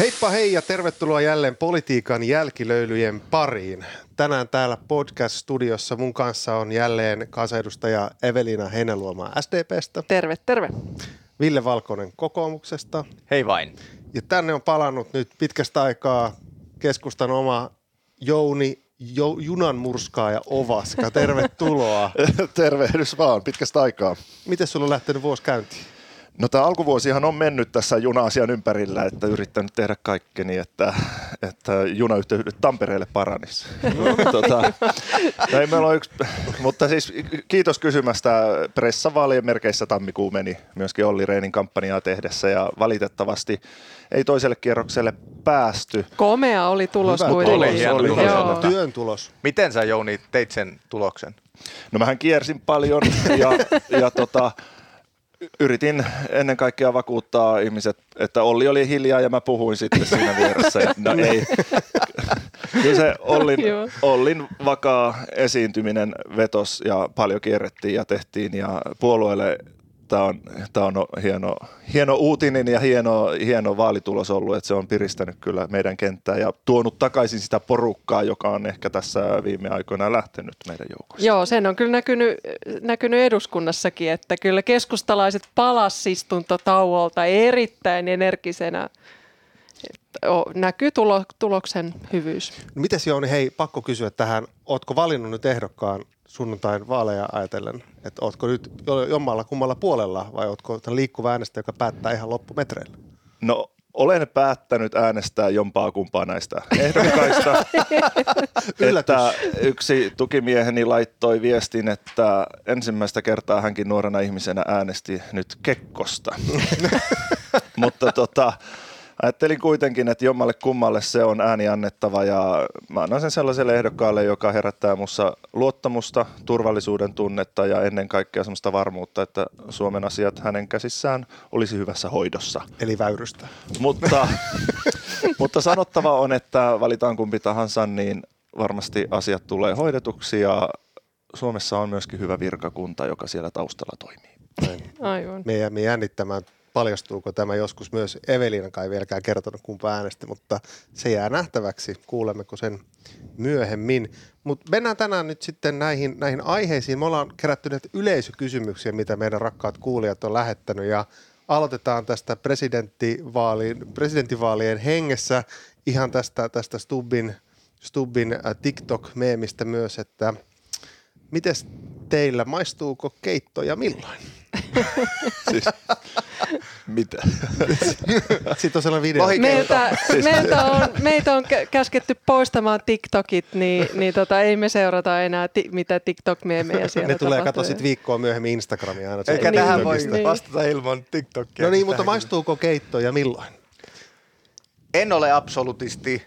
Heippa hei ja tervetuloa jälleen politiikan jälkilöylyjen pariin. Tänään täällä podcast-studiossa mun kanssa on jälleen kansanedustaja Evelina Heneluoma SDPstä. Terve, terve. Ville Valkonen kokoomuksesta. Hei vain. Ja tänne on palannut nyt pitkästä aikaa keskustan oma Jouni jo, junan murskaaja Ovaska. Tervetuloa. Tervehdys vaan, pitkästä aikaa. Miten sulla on lähtenyt vuosi käyntiin? No tämä alkuvuosihan on mennyt tässä juna-asian ympärillä, että yrittänyt tehdä kaikkeni, että, että junayhteydet Tampereelle paranisi. tota, ei meillä on yksi, mutta siis kiitos kysymästä. Pressavaalien merkeissä tammikuu meni myöskin Olli Reinin kampanjaa tehdessä ja valitettavasti ei toiselle kierrokselle päästy. Komea oli tulos Hyvä kuitenkin. tulos, hieno oli tulos. työn tulos. Miten sä Jouni teit sen tuloksen? No mähän kiersin paljon ja, ja tota, yritin ennen kaikkea vakuuttaa ihmiset, että Olli oli hiljaa ja mä puhuin sitten siinä vieressä. Ja no ei. Kyllä se Ollin. Ollin vakaa esiintyminen vetos ja paljon kierrettiin ja tehtiin ja puolueelle tämä on, tää on hieno, hieno uutinen ja hieno, hieno vaalitulos ollut, että se on piristänyt kyllä meidän kenttää ja tuonut takaisin sitä porukkaa, joka on ehkä tässä viime aikoina lähtenyt meidän joukosta. Joo, sen on kyllä näkynyt, näkynyt eduskunnassakin, että kyllä keskustalaiset palas istuntotauolta erittäin energisenä. Näkyy tulo, tuloksen hyvyys. No Mites Jouni, hei, pakko kysyä tähän. Ootko valinnut nyt ehdokkaan sunnuntain vaaleja ajatellen? Että ootko nyt jo- jommalla kummalla puolella vai ootko liikkuva äänestäjä, joka päättää ihan loppumetreillä? No olen päättänyt äänestää jompaa kumpaa näistä ehdokkaista. Että yksi tukimieheni laittoi viestin, että ensimmäistä kertaa hänkin nuorena ihmisenä äänesti nyt Kekkosta. Mutta tota, ajattelin kuitenkin, että jommalle kummalle se on ääni annettava ja mä annan sen sellaiselle ehdokkaalle, joka herättää mussa luottamusta, turvallisuuden tunnetta ja ennen kaikkea sellaista varmuutta, että Suomen asiat hänen käsissään olisi hyvässä hoidossa. Eli väyrystä. Mutta, mutta sanottava on, että valitaan kumpi tahansa, niin varmasti asiat tulee hoidetuksi ja Suomessa on myöskin hyvä virkakunta, joka siellä taustalla toimii. Aivan. Me jäämme jännittämään, paljastuuko tämä joskus myös Evelina kai vieläkään kertonut kumpa äänesti, mutta se jää nähtäväksi, kuulemmeko sen myöhemmin. Mutta mennään tänään nyt sitten näihin, näihin aiheisiin. Me ollaan kerätty näitä yleisökysymyksiä, mitä meidän rakkaat kuulijat on lähettänyt ja aloitetaan tästä presidenttivaalien, presidenttivaalien hengessä ihan tästä, tästä Stubbin, Stubbin äh, TikTok-meemistä myös, että mites teillä, maistuuko keitto ja milloin? Siis, mitä? Sitten on sellainen video. Meiltä, meiltä on, meitä on kä- käsketty poistamaan TikTokit, niin, niin tota, ei me seurata enää, ti- mitä TikTok-meemejä siellä ne tulee kato sit viikkoa myöhemmin Instagramia aina. Eikä Niin, tähän voi niin. vastata ilman TikTokia. No niin, mutta maistuuko keitto ja milloin? En ole absolutisti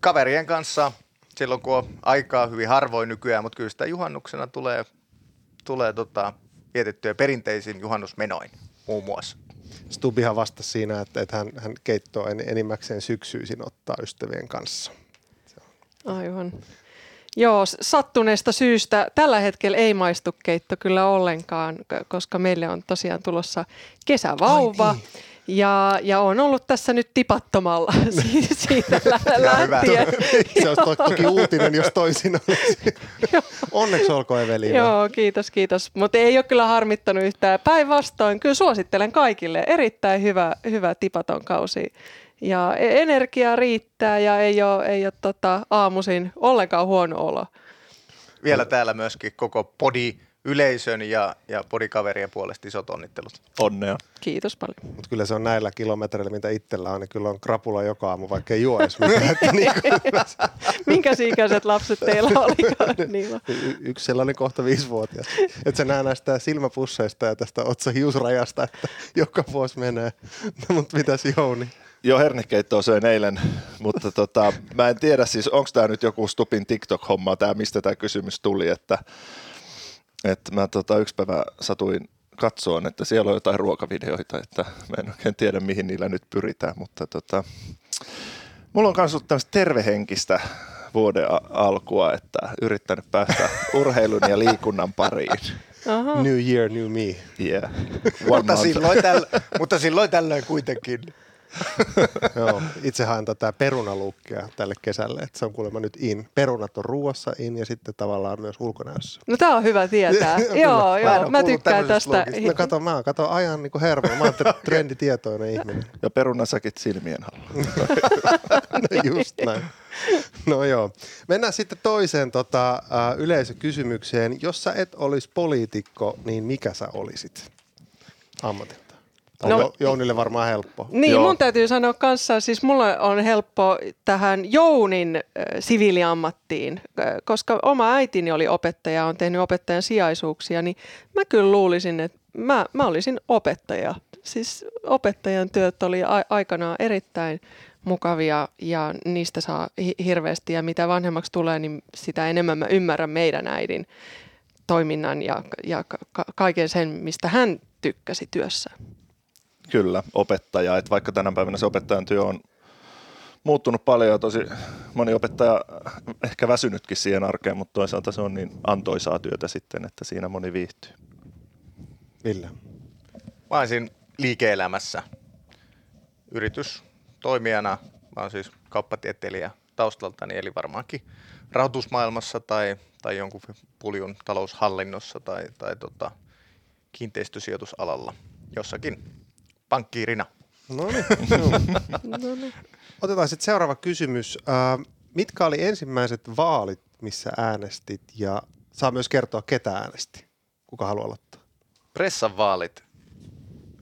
kaverien kanssa silloin, kun on aikaa hyvin harvoin nykyään, mutta kyllä sitä juhannuksena tulee, tulee tota, vietettyä perinteisin juhannusmenoin muun muassa. Stubihan vastasi siinä, että, että hän, hän keittoa en, enimmäkseen syksyisin ottaa ystävien kanssa. Aivan. Joo, sattuneesta syystä tällä hetkellä ei maistu keitto kyllä ollenkaan, koska meille on tosiaan tulossa kesävauva. Ai niin. Ja, ja on ollut tässä nyt tipattomalla si- siitä lähtien. Se olisi to, toki uutinen, jos toisin olisi. Onneksi olkoon Evelina. Joo, kiitos, kiitos. Mutta ei ole kyllä harmittanut yhtään. Päinvastoin, kyllä suosittelen kaikille. Erittäin hyvä, hyvä tipaton kausi. Ja e- energia riittää ja ei ole, ei ole tota, aamuisin ollenkaan huono olo. Vielä täällä myöskin koko podi yleisön ja, ja podikaverien puolesta isot onnittelut. Onnea. Kiitos paljon. Mutta kyllä se on näillä kilometreillä, mitä itsellä on, niin kyllä on krapula joka aamu, vaikka ei juo edes mitään. Että niin kuin, Minkä ikäiset lapset teillä olikaan? Niin y- yksi sellainen kohta viisivuotias. Että se näe näistä silmäpusseista ja tästä otsahiusrajasta, että joka vuosi menee. No, mutta mitäs Jouni? Jo hernekeittoa söin eilen, mutta tota, mä en tiedä siis, onko tämä nyt joku Stupin TikTok-homma, tämä mistä tämä kysymys tuli, että, että mä tota, yksi päivä satuin katsoon, että siellä on jotain ruokavideoita, että mä en oikein tiedä mihin niillä nyt pyritään, mutta tota, mulla on myös ollut tämmöistä tervehenkistä vuoden alkua, että yrittänyt päästä urheilun ja liikunnan pariin. Aha. New year, new me. Yeah. One Mutta month. silloin, täl, mutta silloin tällöin kuitenkin. Joo, itse haen tätä perunalukkia tälle kesälle, että se on kuulemma nyt in. Perunat on ruoassa in ja sitten tavallaan myös ulkonäössä. No tää on hyvä tietää. Joo, Mä joo. oo Mä kuullut tykkään tästä. luukista. No kato, mä kato ajan niin hermo. Mä oon tre- trenditietoinen ihminen. Ja perunasäkit silmien alla. No just näin. No joo. Mennään sitten toiseen tota, yleisökysymykseen. Jos sä et olisi poliitikko, niin mikä sä olisit ammatilta? No- Jounille varmaan helppo. Niin, Joo. mun täytyy sanoa kanssa, siis mulle on helppo tähän Jounin äh, siviiliammattiin, äh, koska oma äitini oli opettaja, on tehnyt opettajan sijaisuuksia, niin mä kyllä luulisin, että mä, mä olisin opettaja. Siis opettajan työt oli a- aikanaan erittäin mukavia ja niistä saa hi- hirveästi ja mitä vanhemmaksi tulee, niin sitä enemmän mä ymmärrän meidän äidin toiminnan ja, ja ka- kaiken sen, mistä hän tykkäsi työssä. Kyllä, opettaja. Et vaikka tänä päivänä se opettajan työ on muuttunut paljon ja tosi moni opettaja ehkä väsynytkin siihen arkeen, mutta toisaalta se on niin antoisaa työtä sitten, että siinä moni viihtyy. Ville. Mä olisin liike-elämässä yritystoimijana. Mä oon siis kauppatieteilijä taustaltani, eli varmaankin rahoitusmaailmassa tai, tai jonkun puljun taloushallinnossa tai, tai tota, kiinteistösijoitusalalla jossakin pankkiirina. No niin. joo. Otetaan sitten seuraava kysymys. Äh, mitkä oli ensimmäiset vaalit, missä äänestit ja saa myös kertoa, ketä äänesti? Kuka haluaa aloittaa? Pressan vaalit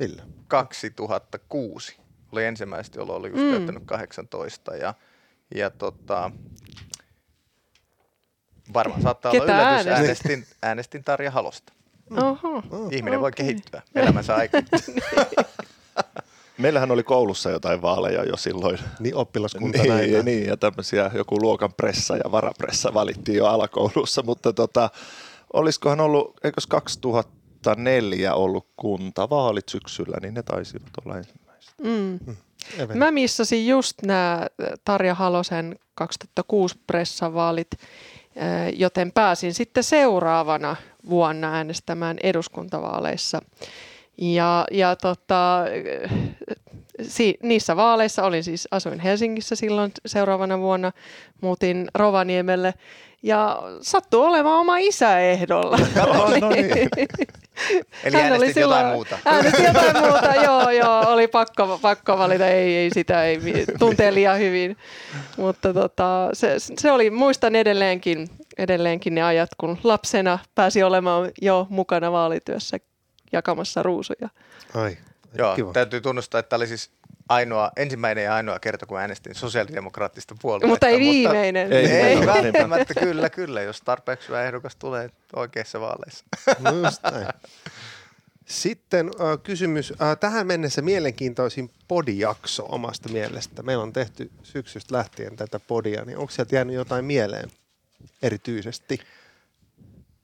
Ville. 2006 oli ensimmäiset, jolloin oli just Mm. täyttänyt 18 ja, ja tota, varmaan saattaa Ketä olla yllätys, äänestit? äänestin, äänestin Tarja Halosta. Oho. Ihminen voi Okei. kehittyä elämänsä aikana. Meillähän oli koulussa jotain vaaleja jo silloin. Niin oppilaskunta näin. Niin, ja, niin, ja tämmöisiä joku luokan pressa ja varapressa valittiin jo alakoulussa, mutta tota, olisikohan ollut, eikös 2004 ollut kuntavaalit syksyllä, niin ne taisivat olla ensimmäiset. Mm. Eveli. Mä missasin just nämä Tarja Halosen 2006 pressavaalit, eh, joten pääsin sitten seuraavana vuonna äänestämään eduskuntavaaleissa. Ja, ja tota, si, niissä vaaleissa olin siis, asuin Helsingissä silloin seuraavana vuonna, muutin Rovaniemelle ja sattuu olemaan oma isä ehdolla. no niin. Eli Hän oli äänestit jotain silloin- muuta. Äänestin jotain muuta, joo, joo, oli pakko, pakko valita, ei, ei sitä, ei tuntee liian hyvin. Mutta tota, se, se oli, muistan edelleenkin, edelleenkin ne ajat, kun lapsena pääsi olemaan jo mukana vaalityössä jakamassa ruusuja. Ai, Joo, kiva. täytyy tunnustaa, että tämä oli siis ainoa, ensimmäinen ja ainoa kerta, kun äänestin sosiaalidemokraattista puolueesta. Mutta ei viimeinen. Ei, Ei, ei. ei välttämättä, kyllä, kyllä, jos tarpeeksi hyvä ehdokas tulee oikeissa vaaleissa. No just näin. Sitten äh, kysymys. Äh, tähän mennessä mielenkiintoisin podijakso omasta mielestä. Meillä on tehty syksystä lähtien tätä podia, niin onko sieltä jäänyt jotain mieleen erityisesti?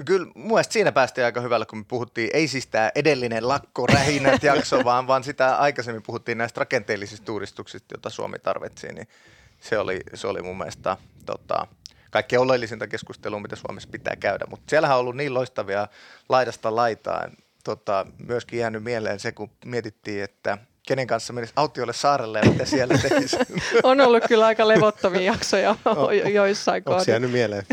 Kyllä mun mielestä siinä päästiin aika hyvällä, kun me puhuttiin, ei siis tämä edellinen lakko, rähinät jakso, vaan, vaan sitä aikaisemmin puhuttiin näistä rakenteellisista uudistuksista, joita Suomi tarvitsee, niin se oli, se oli mun mielestä tota, kaikkein oleellisinta keskustelua, mitä Suomessa pitää käydä. Mutta siellähän on ollut niin loistavia laidasta laitaan. Tota, myöskin jäänyt mieleen se, kun mietittiin, että kenen kanssa menisi autiolle saarelle ja mitä siellä tekisi. On ollut kyllä aika levottomia jaksoja O- jo- joissain Onko kohdissa. jäänyt mieleen?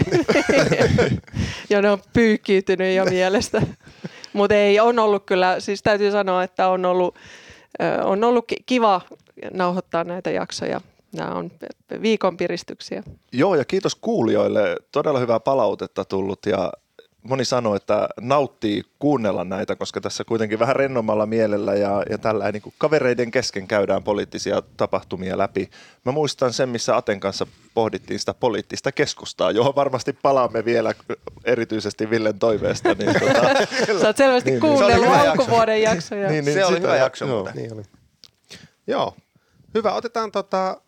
Ja ne on pyykkiytynyt jo mielestä. Mutta ei, on ollut kyllä, siis täytyy sanoa, että on ollut, on ollut ki- kiva nauhoittaa näitä jaksoja. Nämä on viikon piristyksiä. Joo, ja kiitos kuulijoille. Todella hyvää palautetta tullut ja moni sanoi, että nauttii kuunnella näitä, koska tässä kuitenkin vähän rennommalla mielellä ja, ja tällä niin kuin kavereiden kesken käydään poliittisia tapahtumia läpi. Mä muistan sen, missä Aten kanssa pohdittiin sitä poliittista keskustaa, johon varmasti palaamme vielä erityisesti Villen toiveesta. Niin, tota, Sä oot selvästi Niin, niin, niin. Se oli kuunnellut hyvä jakso. alkuvuoden jaksoja. Niin, Se oli sitä- hyvä jakso joo. niin oli. Joo. Hyvä, otetaan tota...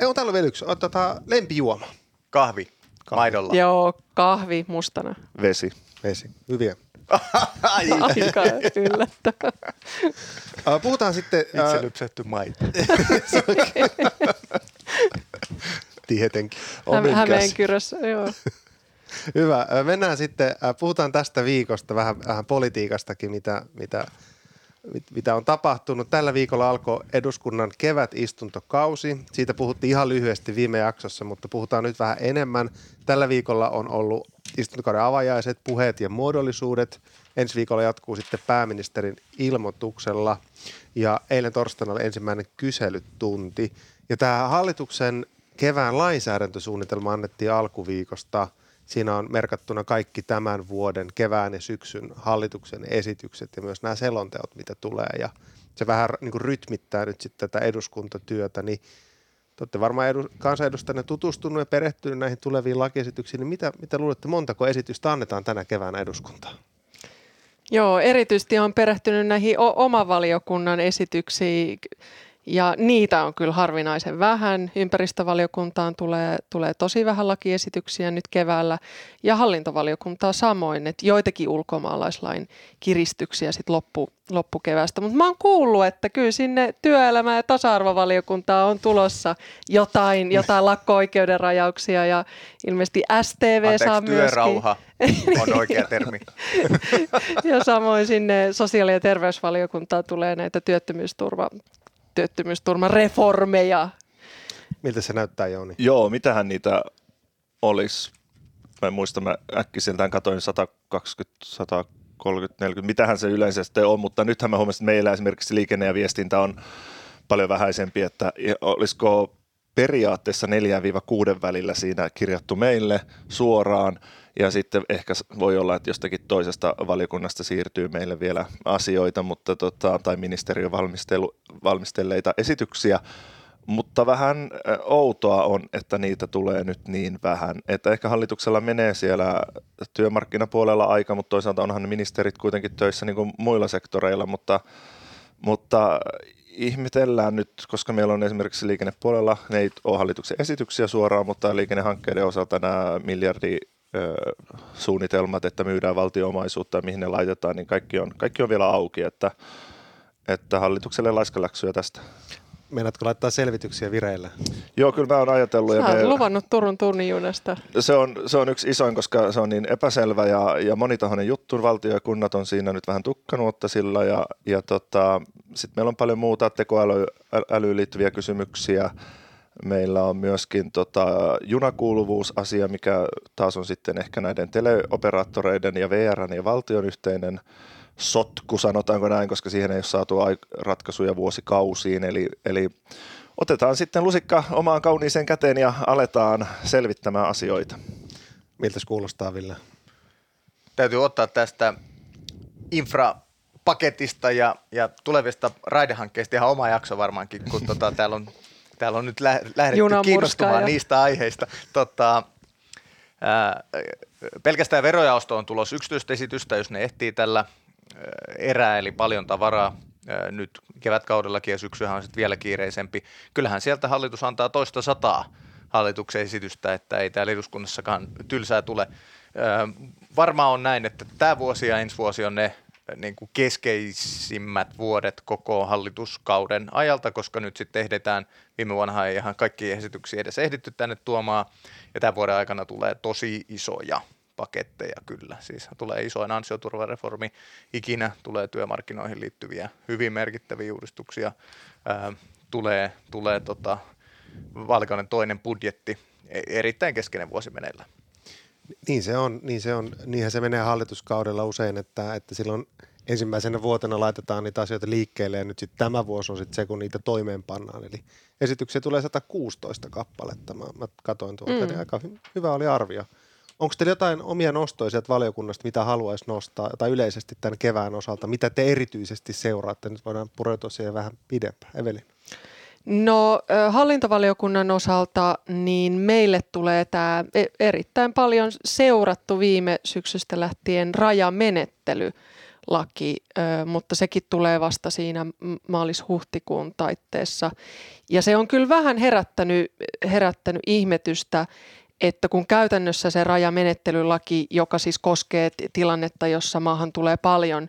Ei, on täällä vielä yksi. Otetaan lempijuoma. Kahvi, maidolla. Joo, kahvi mustana. Vesi. Vesi. Hyviä. Ai, Aika yllättävää. Äh, puhutaan sitten... itse Äh, lypsetty maito. tietenkin. On Häme- minkäs. Hämeenkyrössä, joo. Hyvä. Äh, Mennään sitten, äh, puhutaan tästä viikosta, vähän, vähän politiikastakin, mitä, mitä mitä on tapahtunut. Tällä viikolla alkoi eduskunnan kevätistuntokausi. Siitä puhuttiin ihan lyhyesti viime jaksossa, mutta puhutaan nyt vähän enemmän. Tällä viikolla on ollut istuntokauden avajaiset, puheet ja muodollisuudet. Ensi viikolla jatkuu sitten pääministerin ilmoituksella ja eilen torstaina oli ensimmäinen kyselytunti. Ja tämä hallituksen kevään lainsäädäntösuunnitelma annettiin alkuviikosta. Siinä on merkattuna kaikki tämän vuoden kevään ja syksyn hallituksen esitykset ja myös nämä selonteot, mitä tulee. Ja se vähän niin kuin rytmittää nyt sitten tätä eduskuntatyötä, niin te olette varmaan edu, kansanedustajana tutustunut ja perehtynyt näihin tuleviin lakiesityksiin, niin mitä, mitä luulette, montako esitystä annetaan tänä keväänä eduskuntaan? Joo, erityisesti on perehtynyt näihin oman valiokunnan esityksiin ja niitä on kyllä harvinaisen vähän. Ympäristövaliokuntaan tulee, tulee tosi vähän lakiesityksiä nyt keväällä ja hallintovaliokuntaa samoin, että joitakin ulkomaalaislain kiristyksiä sitten loppu, loppukevästä. Mutta mä oon kuullut, että kyllä sinne työelämä- ja tasa-arvovaliokuntaa on tulossa jotain, jotain lakko-oikeuden rajauksia ja ilmeisesti STV Anteeksi, saa myöskin. työrauha on oikea termi. ja samoin sinne sosiaali- ja terveysvaliokuntaan tulee näitä työttömyysturva, työttömyysturvareformeja. Miltä se näyttää, Jouni? Joo, mitähän niitä olisi? Mä en muista, mä äkkiseltään katoin 120, 130, 40, mitähän se yleensä sitten on, mutta nythän mä huomasin, että meillä esimerkiksi liikenne ja viestintä on paljon vähäisempi, että olisiko periaatteessa 4-6 välillä siinä kirjattu meille suoraan, ja sitten ehkä voi olla, että jostakin toisesta valiokunnasta siirtyy meille vielä asioita, mutta tota, tai ministeriön valmistelleita esityksiä, mutta vähän outoa on, että niitä tulee nyt niin vähän. Että ehkä hallituksella menee siellä työmarkkinapuolella aika, mutta toisaalta onhan ministerit kuitenkin töissä niin kuin muilla sektoreilla, mutta, mutta ihmetellään nyt, koska meillä on esimerkiksi liikennepuolella, ne ei ole hallituksen esityksiä suoraan, mutta liikennehankkeiden osalta nämä miljardi suunnitelmat, että myydään valtioomaisuutta ja mihin ne laitetaan, niin kaikki on, kaikki on vielä auki, että, että hallitukselle laiskaläksyä tästä. Meinaatko laittaa selvityksiä vireille? Joo, kyllä mä oon ajatellut. Sä ja me, luvannut Turun tunnin junasta. Se on, se on yksi isoin, koska se on niin epäselvä ja, ja monitahoinen juttu. Valtio ja kunnat on siinä nyt vähän tukkanuotta sillä ja, ja tota, sitten meillä on paljon muuta tekoälyyn liittyviä kysymyksiä. Meillä on myöskin tota, junakuuluvuusasia, mikä taas on sitten ehkä näiden teleoperaattoreiden ja VRn ja valtion yhteinen sotku, sanotaanko näin, koska siihen ei ole saatu ratkaisuja vuosikausiin. Eli, eli otetaan sitten lusikka omaan kauniiseen käteen ja aletaan selvittämään asioita. Miltä se kuulostaa, Ville? Täytyy ottaa tästä infrapaketista ja, ja tulevista raidehankkeista ihan oma jakso varmaankin, kun tota, täällä, on, täällä on nyt lä- lähdetty kiinnostumaan niistä aiheista. Tota, ää, pelkästään verojaosto on tulos yksityistä esitystä, jos ne ehtii tällä erää, eli paljon tavaraa nyt kevätkaudellakin ja syksyhän on sitten vielä kiireisempi. Kyllähän sieltä hallitus antaa toista sataa hallituksen esitystä, että ei täällä eduskunnassakaan tylsää tule. Varmaan on näin, että tämä vuosi ja ensi vuosi on ne niin kuin keskeisimmät vuodet koko hallituskauden ajalta, koska nyt sitten ehditään, viime vuonna ei ihan kaikki esityksiä edes ehditty tänne tuomaan, ja tämän vuoden aikana tulee tosi isoja paketteja kyllä. Siis tulee isoin ansioturvareformi ikinä, tulee työmarkkinoihin liittyviä hyvin merkittäviä uudistuksia, ää, tulee, tulee tota, vaalikauden toinen budjetti, e, erittäin keskeinen vuosi meneillään. Niin se on, niin se on, niinhän se menee hallituskaudella usein, että, että silloin ensimmäisenä vuotena laitetaan niitä asioita liikkeelle ja nyt sitten tämä vuosi on sitten se, kun niitä toimeenpannaan. Eli esityksiä tulee 116 kappaletta. Mä, mä katsoin tuolta, mm. niin aika hy- hyvä oli arvio. Onko teillä jotain omia nostoja sieltä valiokunnasta, mitä haluaisi nostaa, tai yleisesti tämän kevään osalta, mitä te erityisesti seuraatte? Nyt voidaan pureutua siihen vähän pidempään. Evelin. No hallintovaliokunnan osalta niin meille tulee tämä e, erittäin paljon seurattu viime syksystä lähtien rajamenettely laki, mutta sekin tulee vasta siinä maalis-huhtikuun taitteessa. Ja se on kyllä vähän herättänyt, herättänyt ihmetystä, että kun käytännössä se rajamenettelylaki, joka siis koskee tilannetta, jossa maahan tulee paljon,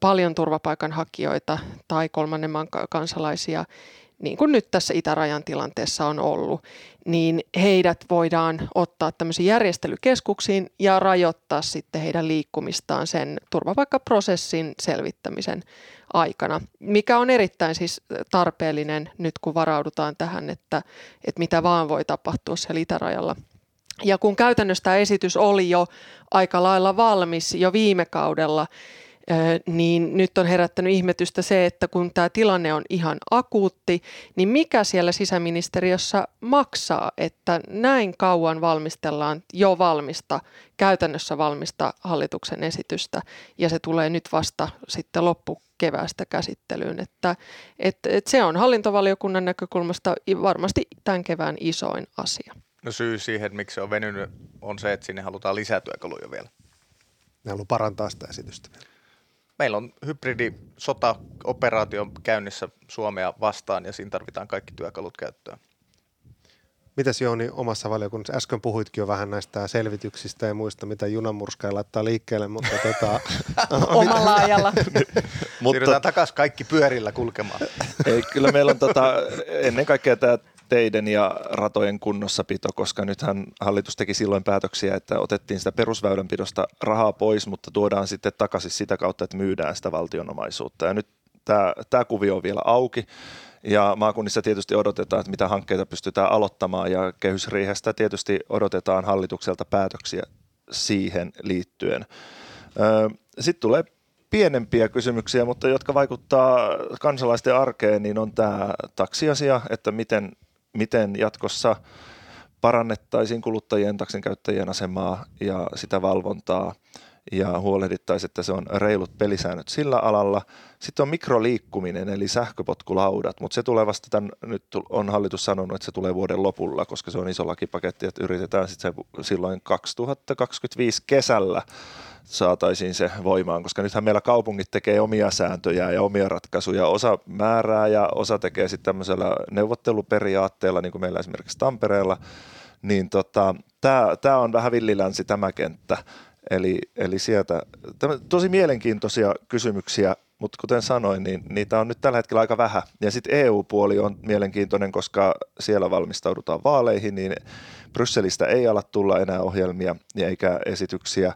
paljon turvapaikanhakijoita tai kolmannen maan kansalaisia, niin kuin nyt tässä itärajan tilanteessa on ollut, niin heidät voidaan ottaa tämmöisiin järjestelykeskuksiin ja rajoittaa sitten heidän liikkumistaan sen turvapaikkaprosessin selvittämisen aikana, mikä on erittäin siis tarpeellinen nyt kun varaudutaan tähän, että, että mitä vaan voi tapahtua siellä itärajalla. Ja kun käytännössä tämä esitys oli jo aika lailla valmis jo viime kaudella, niin nyt on herättänyt ihmetystä se, että kun tämä tilanne on ihan akuutti, niin mikä siellä sisäministeriössä maksaa, että näin kauan valmistellaan jo valmista, käytännössä valmista hallituksen esitystä ja se tulee nyt vasta sitten loppukeväästä käsittelyyn, että, että, että se on hallintovaliokunnan näkökulmasta varmasti tämän kevään isoin asia. No syy siihen, miksi se on venynyt, on se, että sinne halutaan lisätyökaluja vielä. Ne haluaa parantaa sitä esitystä vielä meillä on hybridisota-operaatio käynnissä Suomea vastaan ja siinä tarvitaan kaikki työkalut käyttöön. Mitäs Jouni omassa valiokunnassa? Äsken puhuitkin jo vähän näistä selvityksistä ja muista, mitä junanmurskaja laittaa liikkeelle, mutta tota... Omalla ajalla. mutta... Siirrytään takaisin kaikki pyörillä kulkemaan. Ei, kyllä meillä on tota, ennen kaikkea tämä teiden ja ratojen kunnossapito, koska nythän hallitus teki silloin päätöksiä, että otettiin sitä perusväylänpidosta rahaa pois, mutta tuodaan sitten takaisin sitä kautta, että myydään sitä valtionomaisuutta. Ja nyt tämä, tämä kuvio on vielä auki. Ja maakunnissa tietysti odotetaan, että mitä hankkeita pystytään aloittamaan ja kehysriihestä tietysti odotetaan hallitukselta päätöksiä siihen liittyen. Sitten tulee pienempiä kysymyksiä, mutta jotka vaikuttaa kansalaisten arkeen, niin on tämä taksiasia, että miten miten jatkossa parannettaisiin kuluttajien taksinkäyttäjien asemaa ja sitä valvontaa ja huolehdittaisiin, että se on reilut pelisäännöt sillä alalla. Sitten on mikroliikkuminen eli sähköpotkulaudat, mutta se tulee vasta tämän, nyt on hallitus sanonut, että se tulee vuoden lopulla, koska se on iso lakipaketti, että yritetään sitten se silloin 2025 kesällä saataisiin se voimaan, koska nythän meillä kaupungit tekee omia sääntöjä ja omia ratkaisuja, osa määrää ja osa tekee sitten tämmöisellä neuvotteluperiaatteella, niin kuin meillä esimerkiksi Tampereella, niin tota, tämä on vähän villilänsi tämä kenttä, eli, eli sieltä tosi mielenkiintoisia kysymyksiä, mutta kuten sanoin, niin niitä on nyt tällä hetkellä aika vähän. Ja sitten EU-puoli on mielenkiintoinen, koska siellä valmistaudutaan vaaleihin, niin Brysselistä ei ala tulla enää ohjelmia eikä esityksiä,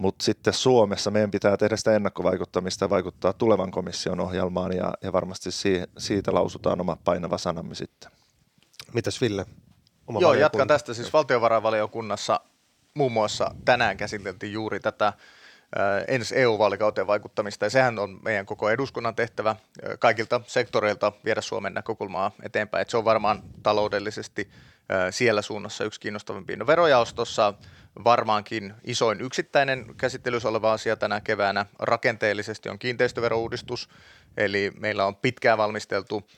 mutta sitten Suomessa meidän pitää tehdä sitä ennakkovaikuttamista ja vaikuttaa tulevan komission ohjelmaan ja, ja varmasti si- siitä lausutaan oma painava sanamme sitten. Mitäs Ville? Oma Joo, jatkan tästä. Siis valtiovarainvaliokunnassa muun muassa tänään käsiteltiin juuri tätä ensi EU-vaalikauteen vaikuttamista, ja sehän on meidän koko eduskunnan tehtävä kaikilta sektoreilta viedä Suomen näkökulmaa eteenpäin. Et se on varmaan taloudellisesti siellä suunnassa yksi kiinnostavampi. No verojaostossa varmaankin isoin yksittäinen käsittelyssä oleva asia tänä keväänä rakenteellisesti on kiinteistöverouudistus, eli meillä on pitkään valmisteltu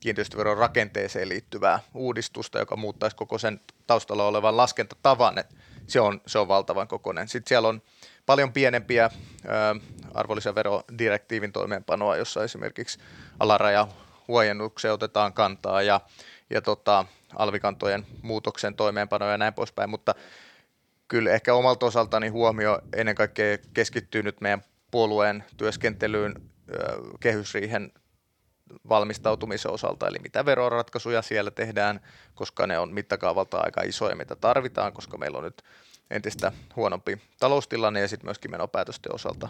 kiinteistöveron rakenteeseen liittyvää uudistusta, joka muuttaisi koko sen taustalla olevan laskentatavan. Et se, on, se on valtavan kokoinen. Sitten siellä on paljon pienempiä arvonlisäverodirektiivin toimeenpanoa, jossa esimerkiksi alaraja huojennukseen otetaan kantaa ja, ja tota, alvikantojen muutoksen toimeenpanoa ja näin poispäin, mutta kyllä ehkä omalta osaltani huomio ennen kaikkea keskittyy nyt meidän puolueen työskentelyyn kehysriihen valmistautumisen osalta, eli mitä veroratkaisuja siellä tehdään, koska ne on mittakaavalta aika isoja, mitä tarvitaan, koska meillä on nyt entistä huonompi taloustilanne ja sitten myöskin menopäätösten osalta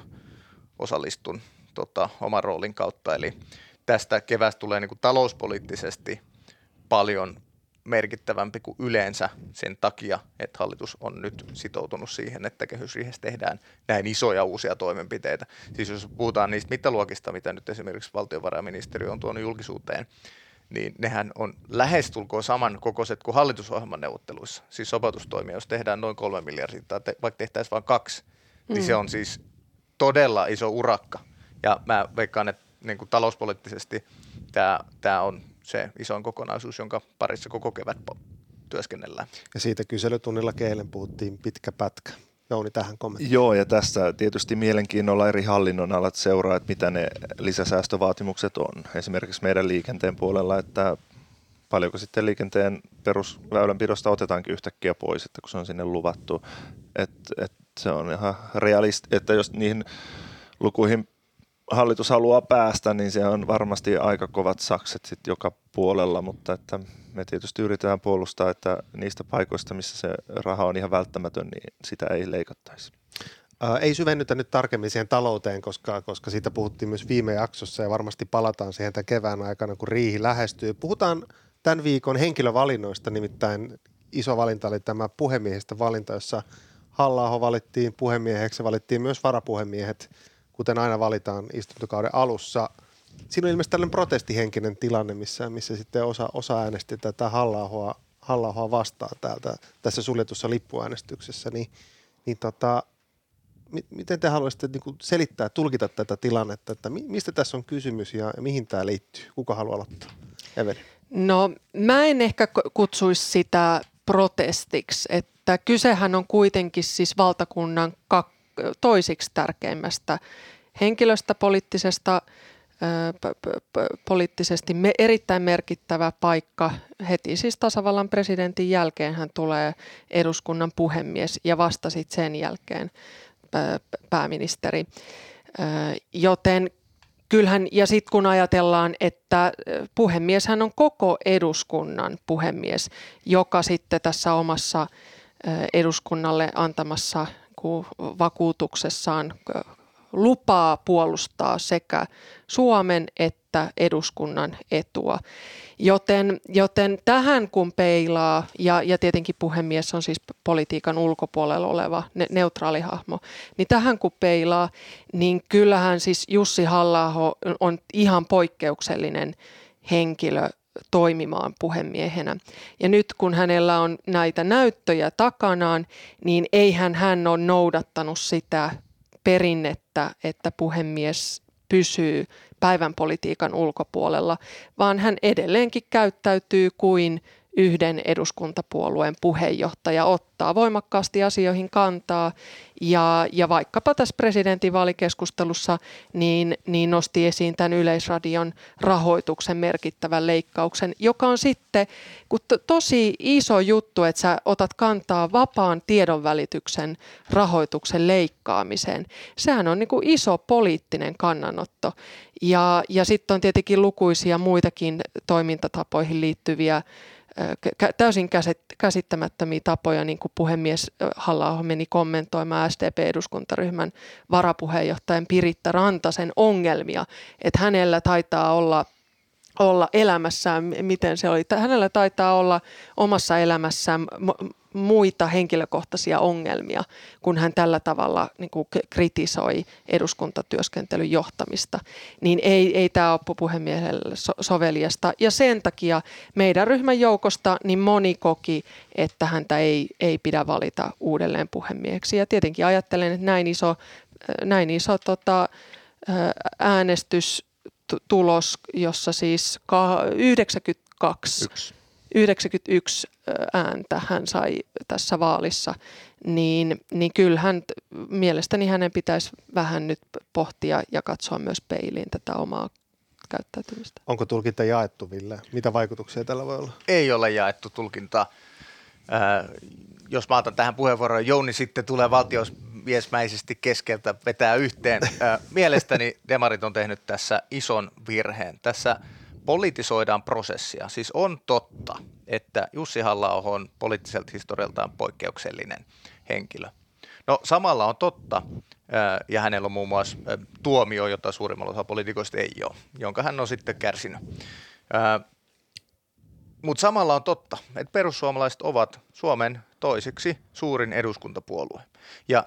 osallistun tota, oman roolin kautta. Eli tästä kevästä tulee niin kuin talouspoliittisesti paljon merkittävämpi kuin yleensä sen takia, että hallitus on nyt sitoutunut siihen, että kehysriihessä tehdään näin isoja uusia toimenpiteitä. Siis jos puhutaan niistä mittaluokista, mitä nyt esimerkiksi valtiovarainministeriö on tuonut julkisuuteen, niin nehän on lähestulkoon saman kokoiset kuin hallitusohjelman neuvotteluissa. Siis sopeutustoimia, jos tehdään noin kolme miljardia tai te, vaikka tehtäisiin vain kaksi, mm. niin se mm. on siis todella iso urakka. Ja mä veikkaan, että niin kuin talouspoliittisesti tämä, tämä on se isoin kokonaisuus, jonka parissa koko kevät työskennellään. Ja siitä kyselytunnilla keilen puhuttiin pitkä pätkä. Jouni tähän kommentti. Joo, ja tässä tietysti mielenkiinnolla eri hallinnonalat seuraa, että mitä ne lisäsäästövaatimukset on. Esimerkiksi meidän liikenteen puolella, että paljonko sitten liikenteen perusväylänpidosta otetaankin yhtäkkiä pois, että kun se on sinne luvattu. Että et se on ihan realisti, että jos niihin lukuihin hallitus haluaa päästä, niin se on varmasti aika kovat sakset sit joka puolella, mutta että me tietysti yritetään puolustaa, että niistä paikoista, missä se raha on ihan välttämätön, niin sitä ei leikattaisi. Ää, ei syvennytä nyt tarkemmin siihen talouteen, koska, koska siitä puhuttiin myös viime jaksossa ja varmasti palataan siihen tämän kevään aikana, kun riihi lähestyy. Puhutaan tämän viikon henkilövalinnoista, nimittäin iso valinta oli tämä puhemiehestä valinta, jossa halla valittiin puhemieheksi, valittiin myös varapuhemiehet, kuten aina valitaan istuntokauden alussa. Siinä on ilmeisesti tällainen protestihenkinen tilanne, missä, missä sitten osa, osa äänesti tätä halla halla vastaan täältä, tässä suljetussa lippuäänestyksessä, niin, niin tota, miten te haluaisitte niin selittää, tulkita tätä tilannetta, että mistä tässä on kysymys ja mihin tämä liittyy? Kuka haluaa aloittaa? Eveli. No mä en ehkä kutsuisi sitä protestiksi, että kysehän on kuitenkin siis valtakunnan kak- toisiksi tärkeimmästä henkilöstä poliittisesta poliittisesti erittäin merkittävä paikka. Heti siis tasavallan presidentin jälkeen hän tulee eduskunnan puhemies ja vasta sitten sen jälkeen pääministeri. Joten kyllähän, ja sitten kun ajatellaan, että puhemieshän on koko eduskunnan puhemies, joka sitten tässä omassa eduskunnalle antamassa vakuutuksessaan lupaa puolustaa sekä Suomen että eduskunnan etua. Joten, joten tähän kun peilaa, ja, ja tietenkin puhemies on siis politiikan ulkopuolella oleva ne, neutraali hahmo, niin tähän kun peilaa, niin kyllähän siis Jussi halla on ihan poikkeuksellinen henkilö toimimaan puhemiehenä. Ja nyt kun hänellä on näitä näyttöjä takanaan, niin eihän hän ole noudattanut sitä perinnettä, että puhemies pysyy päivän politiikan ulkopuolella, vaan hän edelleenkin käyttäytyy kuin yhden eduskuntapuolueen puheenjohtaja ottaa voimakkaasti asioihin kantaa ja, ja vaikkapa tässä presidentinvaalikeskustelussa niin, niin nosti esiin tämän Yleisradion rahoituksen merkittävän leikkauksen, joka on sitten kun to, tosi iso juttu, että sä otat kantaa vapaan tiedonvälityksen rahoituksen leikkaamiseen. Sehän on niin kuin iso poliittinen kannanotto ja, ja sitten on tietenkin lukuisia muitakin toimintatapoihin liittyviä täysin käsittämättömiä tapoja, niin kuin puhemies halla meni kommentoimaan SDP-eduskuntaryhmän varapuheenjohtajan Piritta Rantasen ongelmia, että hänellä taitaa olla olla elämässään, miten se oli. Hänellä taitaa olla omassa elämässään muita henkilökohtaisia ongelmia, kun hän tällä tavalla niin kuin kritisoi eduskuntatyöskentelyn johtamista, niin ei, ei tämä ole puhemiehelle so- soveliasta. Ja sen takia meidän ryhmän joukosta niin moni koki, että häntä ei, ei pidä valita uudelleen puhemieheksi. Ja tietenkin ajattelen, että näin iso, näin iso tota, äänestystulos, jossa siis 92 Yksi 91 ääntä hän sai tässä vaalissa, niin, niin kyllähän mielestäni hänen pitäisi vähän nyt pohtia ja katsoa myös peiliin tätä omaa käyttäytymistä. Onko tulkinta jaettu, Ville? Mitä vaikutuksia tällä voi olla? Ei ole jaettu tulkintaa. Äh, jos mä otan tähän puheenvuoroon, Jouni sitten tulee valtiomiesmäisesti keskeltä vetää yhteen. Äh, mielestäni Demarit on tehnyt tässä ison virheen. Tässä politisoidaan prosessia. Siis on totta, että Jussi halla on poliittiselta historialtaan poikkeuksellinen henkilö. No samalla on totta, ja hänellä on muun muassa tuomio, jota suurimmalla osa poliitikoista ei ole, jonka hän on sitten kärsinyt. Mutta samalla on totta, että perussuomalaiset ovat Suomen toiseksi suurin eduskuntapuolue. Ja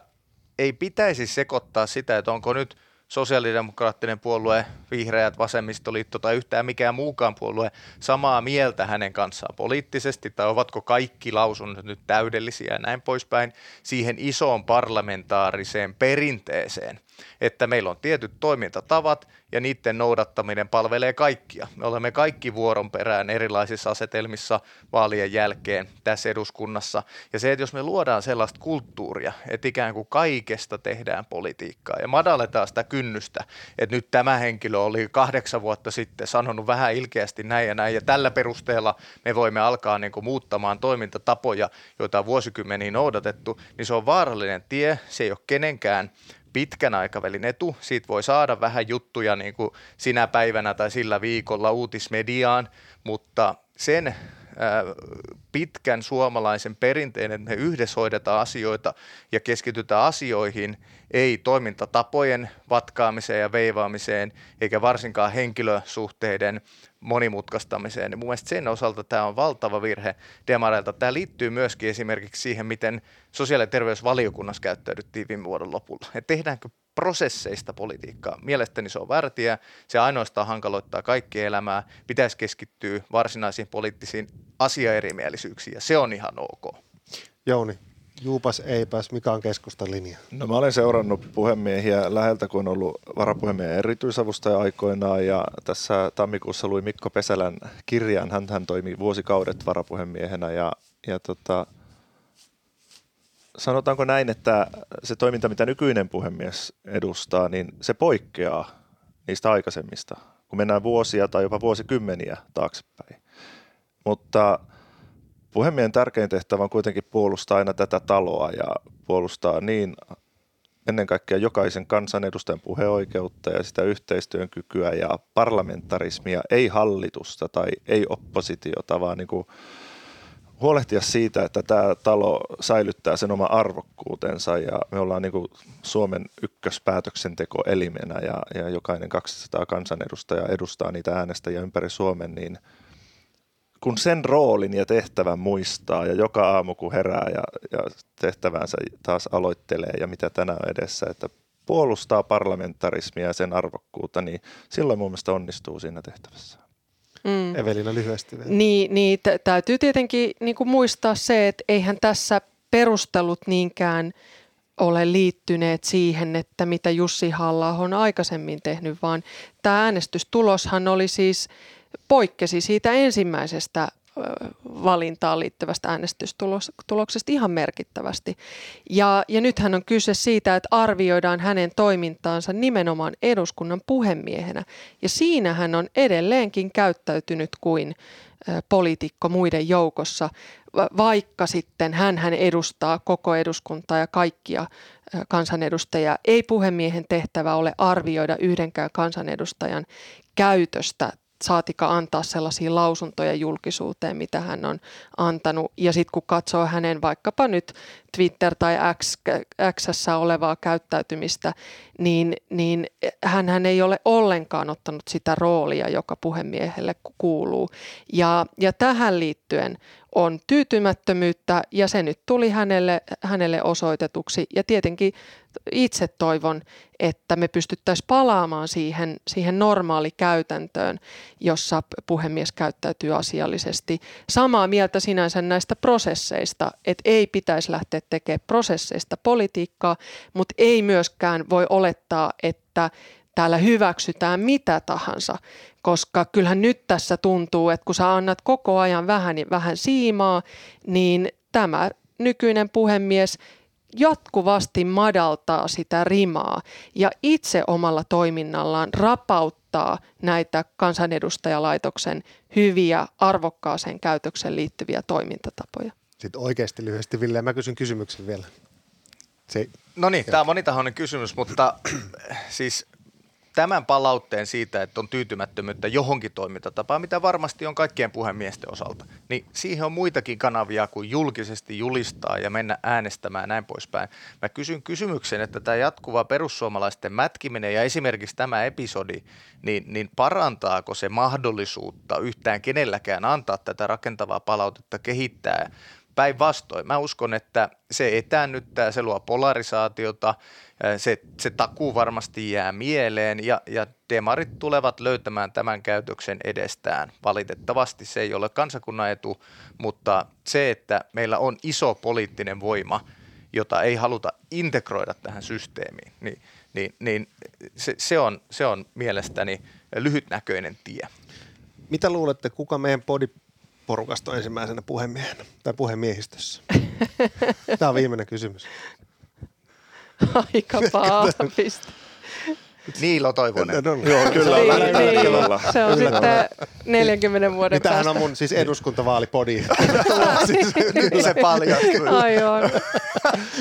ei pitäisi sekoittaa sitä, että onko nyt – sosiaalidemokraattinen puolue, vihreät, vasemmistoliitto tai yhtään mikään muukaan puolue samaa mieltä hänen kanssaan poliittisesti, tai ovatko kaikki lausunnot nyt täydellisiä ja näin poispäin, siihen isoon parlamentaariseen perinteeseen, että meillä on tietyt toimintatavat ja niiden noudattaminen palvelee kaikkia. Me olemme kaikki vuoron perään erilaisissa asetelmissa vaalien jälkeen tässä eduskunnassa. Ja se, että jos me luodaan sellaista kulttuuria, että ikään kuin kaikesta tehdään politiikkaa ja madalletaan sitä kynnystä, että nyt tämä henkilö oli kahdeksan vuotta sitten sanonut vähän ilkeästi näin ja näin ja tällä perusteella me voimme alkaa niin kuin muuttamaan toimintatapoja, joita on vuosikymmeniä noudatettu, niin se on vaarallinen tie, se ei ole kenenkään pitkän aikavälin etu. Siitä voi saada vähän juttuja niin kuin sinä päivänä tai sillä viikolla uutismediaan, mutta sen pitkän suomalaisen perinteen, että me yhdessä hoidetaan asioita ja keskitytään asioihin, ei toimintatapojen vatkaamiseen ja veivaamiseen, eikä varsinkaan henkilösuhteiden monimutkaistamiseen. Mun mielestä sen osalta tämä on valtava virhe demareilta. Tämä liittyy myöskin esimerkiksi siihen, miten sosiaali- ja terveysvaliokunnassa käyttäydyttiin viime vuoden lopulla. Et tehdäänkö prosesseista politiikkaa. Mielestäni se on värtiä, se ainoastaan hankaloittaa kaikki elämää, pitäisi keskittyä varsinaisiin poliittisiin asiaerimielisyyksiin ja se on ihan ok. Jouni, juupas eipäs, mikä on keskustan linja? No mä olen seurannut puhemiehiä läheltä, kun on ollut varapuhemiehen erityisavustaja aikoinaan ja tässä tammikuussa lui Mikko Pesälän kirjan. Hän, hän toimi vuosikaudet varapuhemiehenä ja, ja tota, sanotaanko näin, että se toiminta, mitä nykyinen puhemies edustaa, niin se poikkeaa niistä aikaisemmista, kun mennään vuosia tai jopa vuosikymmeniä taaksepäin. Mutta puhemiehen tärkein tehtävä on kuitenkin puolustaa aina tätä taloa ja puolustaa niin ennen kaikkea jokaisen kansanedustajan puheoikeutta ja sitä yhteistyön kykyä ja parlamentarismia, ei hallitusta tai ei oppositiota, vaan niin kuin huolehtia siitä, että tämä talo säilyttää sen oma arvokkuutensa ja me ollaan niin Suomen ykköspäätöksentekoelimenä ja, ja jokainen 200 kansanedustajaa edustaa niitä äänestäjiä ympäri Suomen, niin kun sen roolin ja tehtävän muistaa ja joka aamu kun herää ja, ja tehtävänsä taas aloittelee ja mitä tänään on edessä, että puolustaa parlamentarismia ja sen arvokkuutta, niin silloin mun mielestä onnistuu siinä tehtävässä. Mm. Evelina lyhyesti vielä. Niin, niin t- täytyy tietenkin niin kuin muistaa se, että eihän tässä perustelut niinkään ole liittyneet siihen, että mitä Jussi halla on aikaisemmin tehnyt, vaan tämä äänestystuloshan oli siis, poikkesi siitä ensimmäisestä valintaan liittyvästä äänestystuloksesta ihan merkittävästi. Ja, ja nythän on kyse siitä, että arvioidaan hänen toimintaansa nimenomaan eduskunnan puhemiehenä. Ja siinä hän on edelleenkin käyttäytynyt kuin poliitikko muiden joukossa, vaikka sitten hän, edustaa koko eduskuntaa ja kaikkia kansanedustajia. Ei puhemiehen tehtävä ole arvioida yhdenkään kansanedustajan käytöstä saatika antaa sellaisia lausuntoja julkisuuteen, mitä hän on antanut. Ja sitten kun katsoo hänen vaikkapa nyt Twitter- tai X, Xssä olevaa käyttäytymistä, niin, niin hän ei ole ollenkaan ottanut sitä roolia, joka puhemiehelle kuuluu. Ja, ja tähän liittyen on tyytymättömyyttä ja se nyt tuli hänelle, hänelle osoitetuksi. Ja tietenkin itse toivon, että me pystyttäisiin palaamaan siihen, siihen normaali käytäntöön, jossa puhemies käyttäytyy asiallisesti. Samaa mieltä sinänsä näistä prosesseista, että ei pitäisi lähteä tekemään prosesseista politiikkaa, mutta ei myöskään voi olettaa, että täällä hyväksytään mitä tahansa, koska kyllähän nyt tässä tuntuu, että kun sä annat koko ajan vähän, vähän siimaa, niin tämä nykyinen puhemies jatkuvasti madaltaa sitä rimaa ja itse omalla toiminnallaan rapauttaa näitä kansanedustajalaitoksen hyviä arvokkaaseen käytökseen liittyviä toimintatapoja. Sitten oikeasti lyhyesti, Ville, mä kysyn kysymyksen vielä. Se, no niin, tämä on monitahoinen kysymys, mutta siis tämän palautteen siitä, että on tyytymättömyyttä johonkin toimintatapaan, mitä varmasti on kaikkien puhemiesten osalta, niin siihen on muitakin kanavia kuin julkisesti julistaa ja mennä äänestämään näin poispäin. Mä kysyn kysymyksen, että tämä jatkuva perussuomalaisten mätkiminen ja esimerkiksi tämä episodi, niin, niin parantaako se mahdollisuutta yhtään kenelläkään antaa tätä rakentavaa palautetta kehittää Päinvastoin, mä uskon, että se etäännyttää, se luo polarisaatiota, se, se takuu varmasti jää mieleen ja, ja demarit tulevat löytämään tämän käytöksen edestään. Valitettavasti se ei ole kansakunnan etu, mutta se, että meillä on iso poliittinen voima, jota ei haluta integroida tähän systeemiin, niin, niin, niin se, se, on, se on mielestäni lyhytnäköinen tie. Mitä luulette, kuka meidän podi porukasta on ensimmäisenä puhemiehenä tai puhemiehistössä? Tämä on viimeinen kysymys. Aika paapista. Niilo Toivonen. No, no, Joo, kyllä. Niin, niin. tällä lailla. Se on Kyllä. sitten 40 vuoden Niin tämähän päästä. on mun siis eduskuntavaalipodi. Nyt se paljastui. Aivan.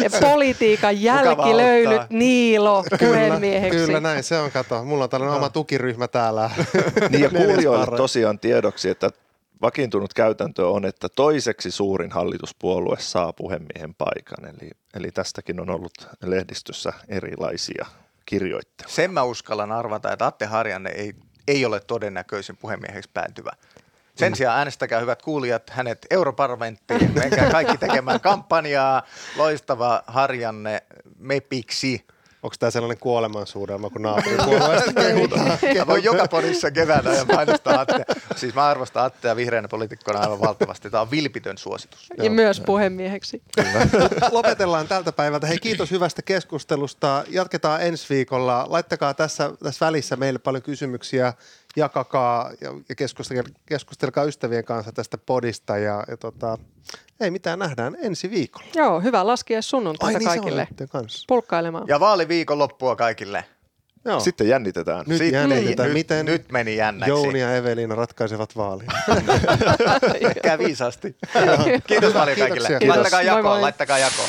Ja Politiikan jälkilöylyt auttaa. Niilo puhemieheksi. Kyllä näin, se on kato. Mulla on tällainen oma tukiryhmä täällä. Niin ja kuulijoille tosiaan tiedoksi, että vakiintunut käytäntö on, että toiseksi suurin hallituspuolue saa puhemiehen paikan. Eli, eli tästäkin on ollut lehdistössä erilaisia kirjoitteluja. Sen mä uskallan arvata, että Atte Harjanne ei, ei ole todennäköisin puhemieheksi päätyvä. Sen sijaan äänestäkää hyvät kuulijat hänet europarlamenttiin. Menkää kaikki tekemään kampanjaa. Loistava Harjanne mepiksi. Onko tämä sellainen kuolemansuudelma, kun naapuripuolueesta kehutaan? Mä voin joka podissa keväänä ja mainostaa Atte. Siis mä arvostan Attea vihreänä poliitikkona aivan valtavasti. Tämä on vilpitön suositus. Ja myös puhemieheksi. Lopetellaan tältä päivältä. Hei, kiitos hyvästä keskustelusta. Jatketaan ensi viikolla. Laittakaa tässä, tässä välissä meille paljon kysymyksiä. Jakakaa ja ja keskustelkaa, keskustelkaa ystävien kanssa tästä podista. Ja, ja tota, ei mitään, nähdään ensi viikolla. Joo, hyvä laskea sunnuntaita niin kaikille. kanssa. Pulkkailemaan. Ja vaaliviikon loppua kaikille. Joo. Sitten jännitetään. Nyt Sitten- jännitetään, nyt, miten nyt meni jännäksi. Jouni ja Eveliina ratkaisevat vaalin. Käy viisasti. Kiitos paljon kaikille. Laittakaa Kiitos. Moi jakoon, laittakaa jakoon.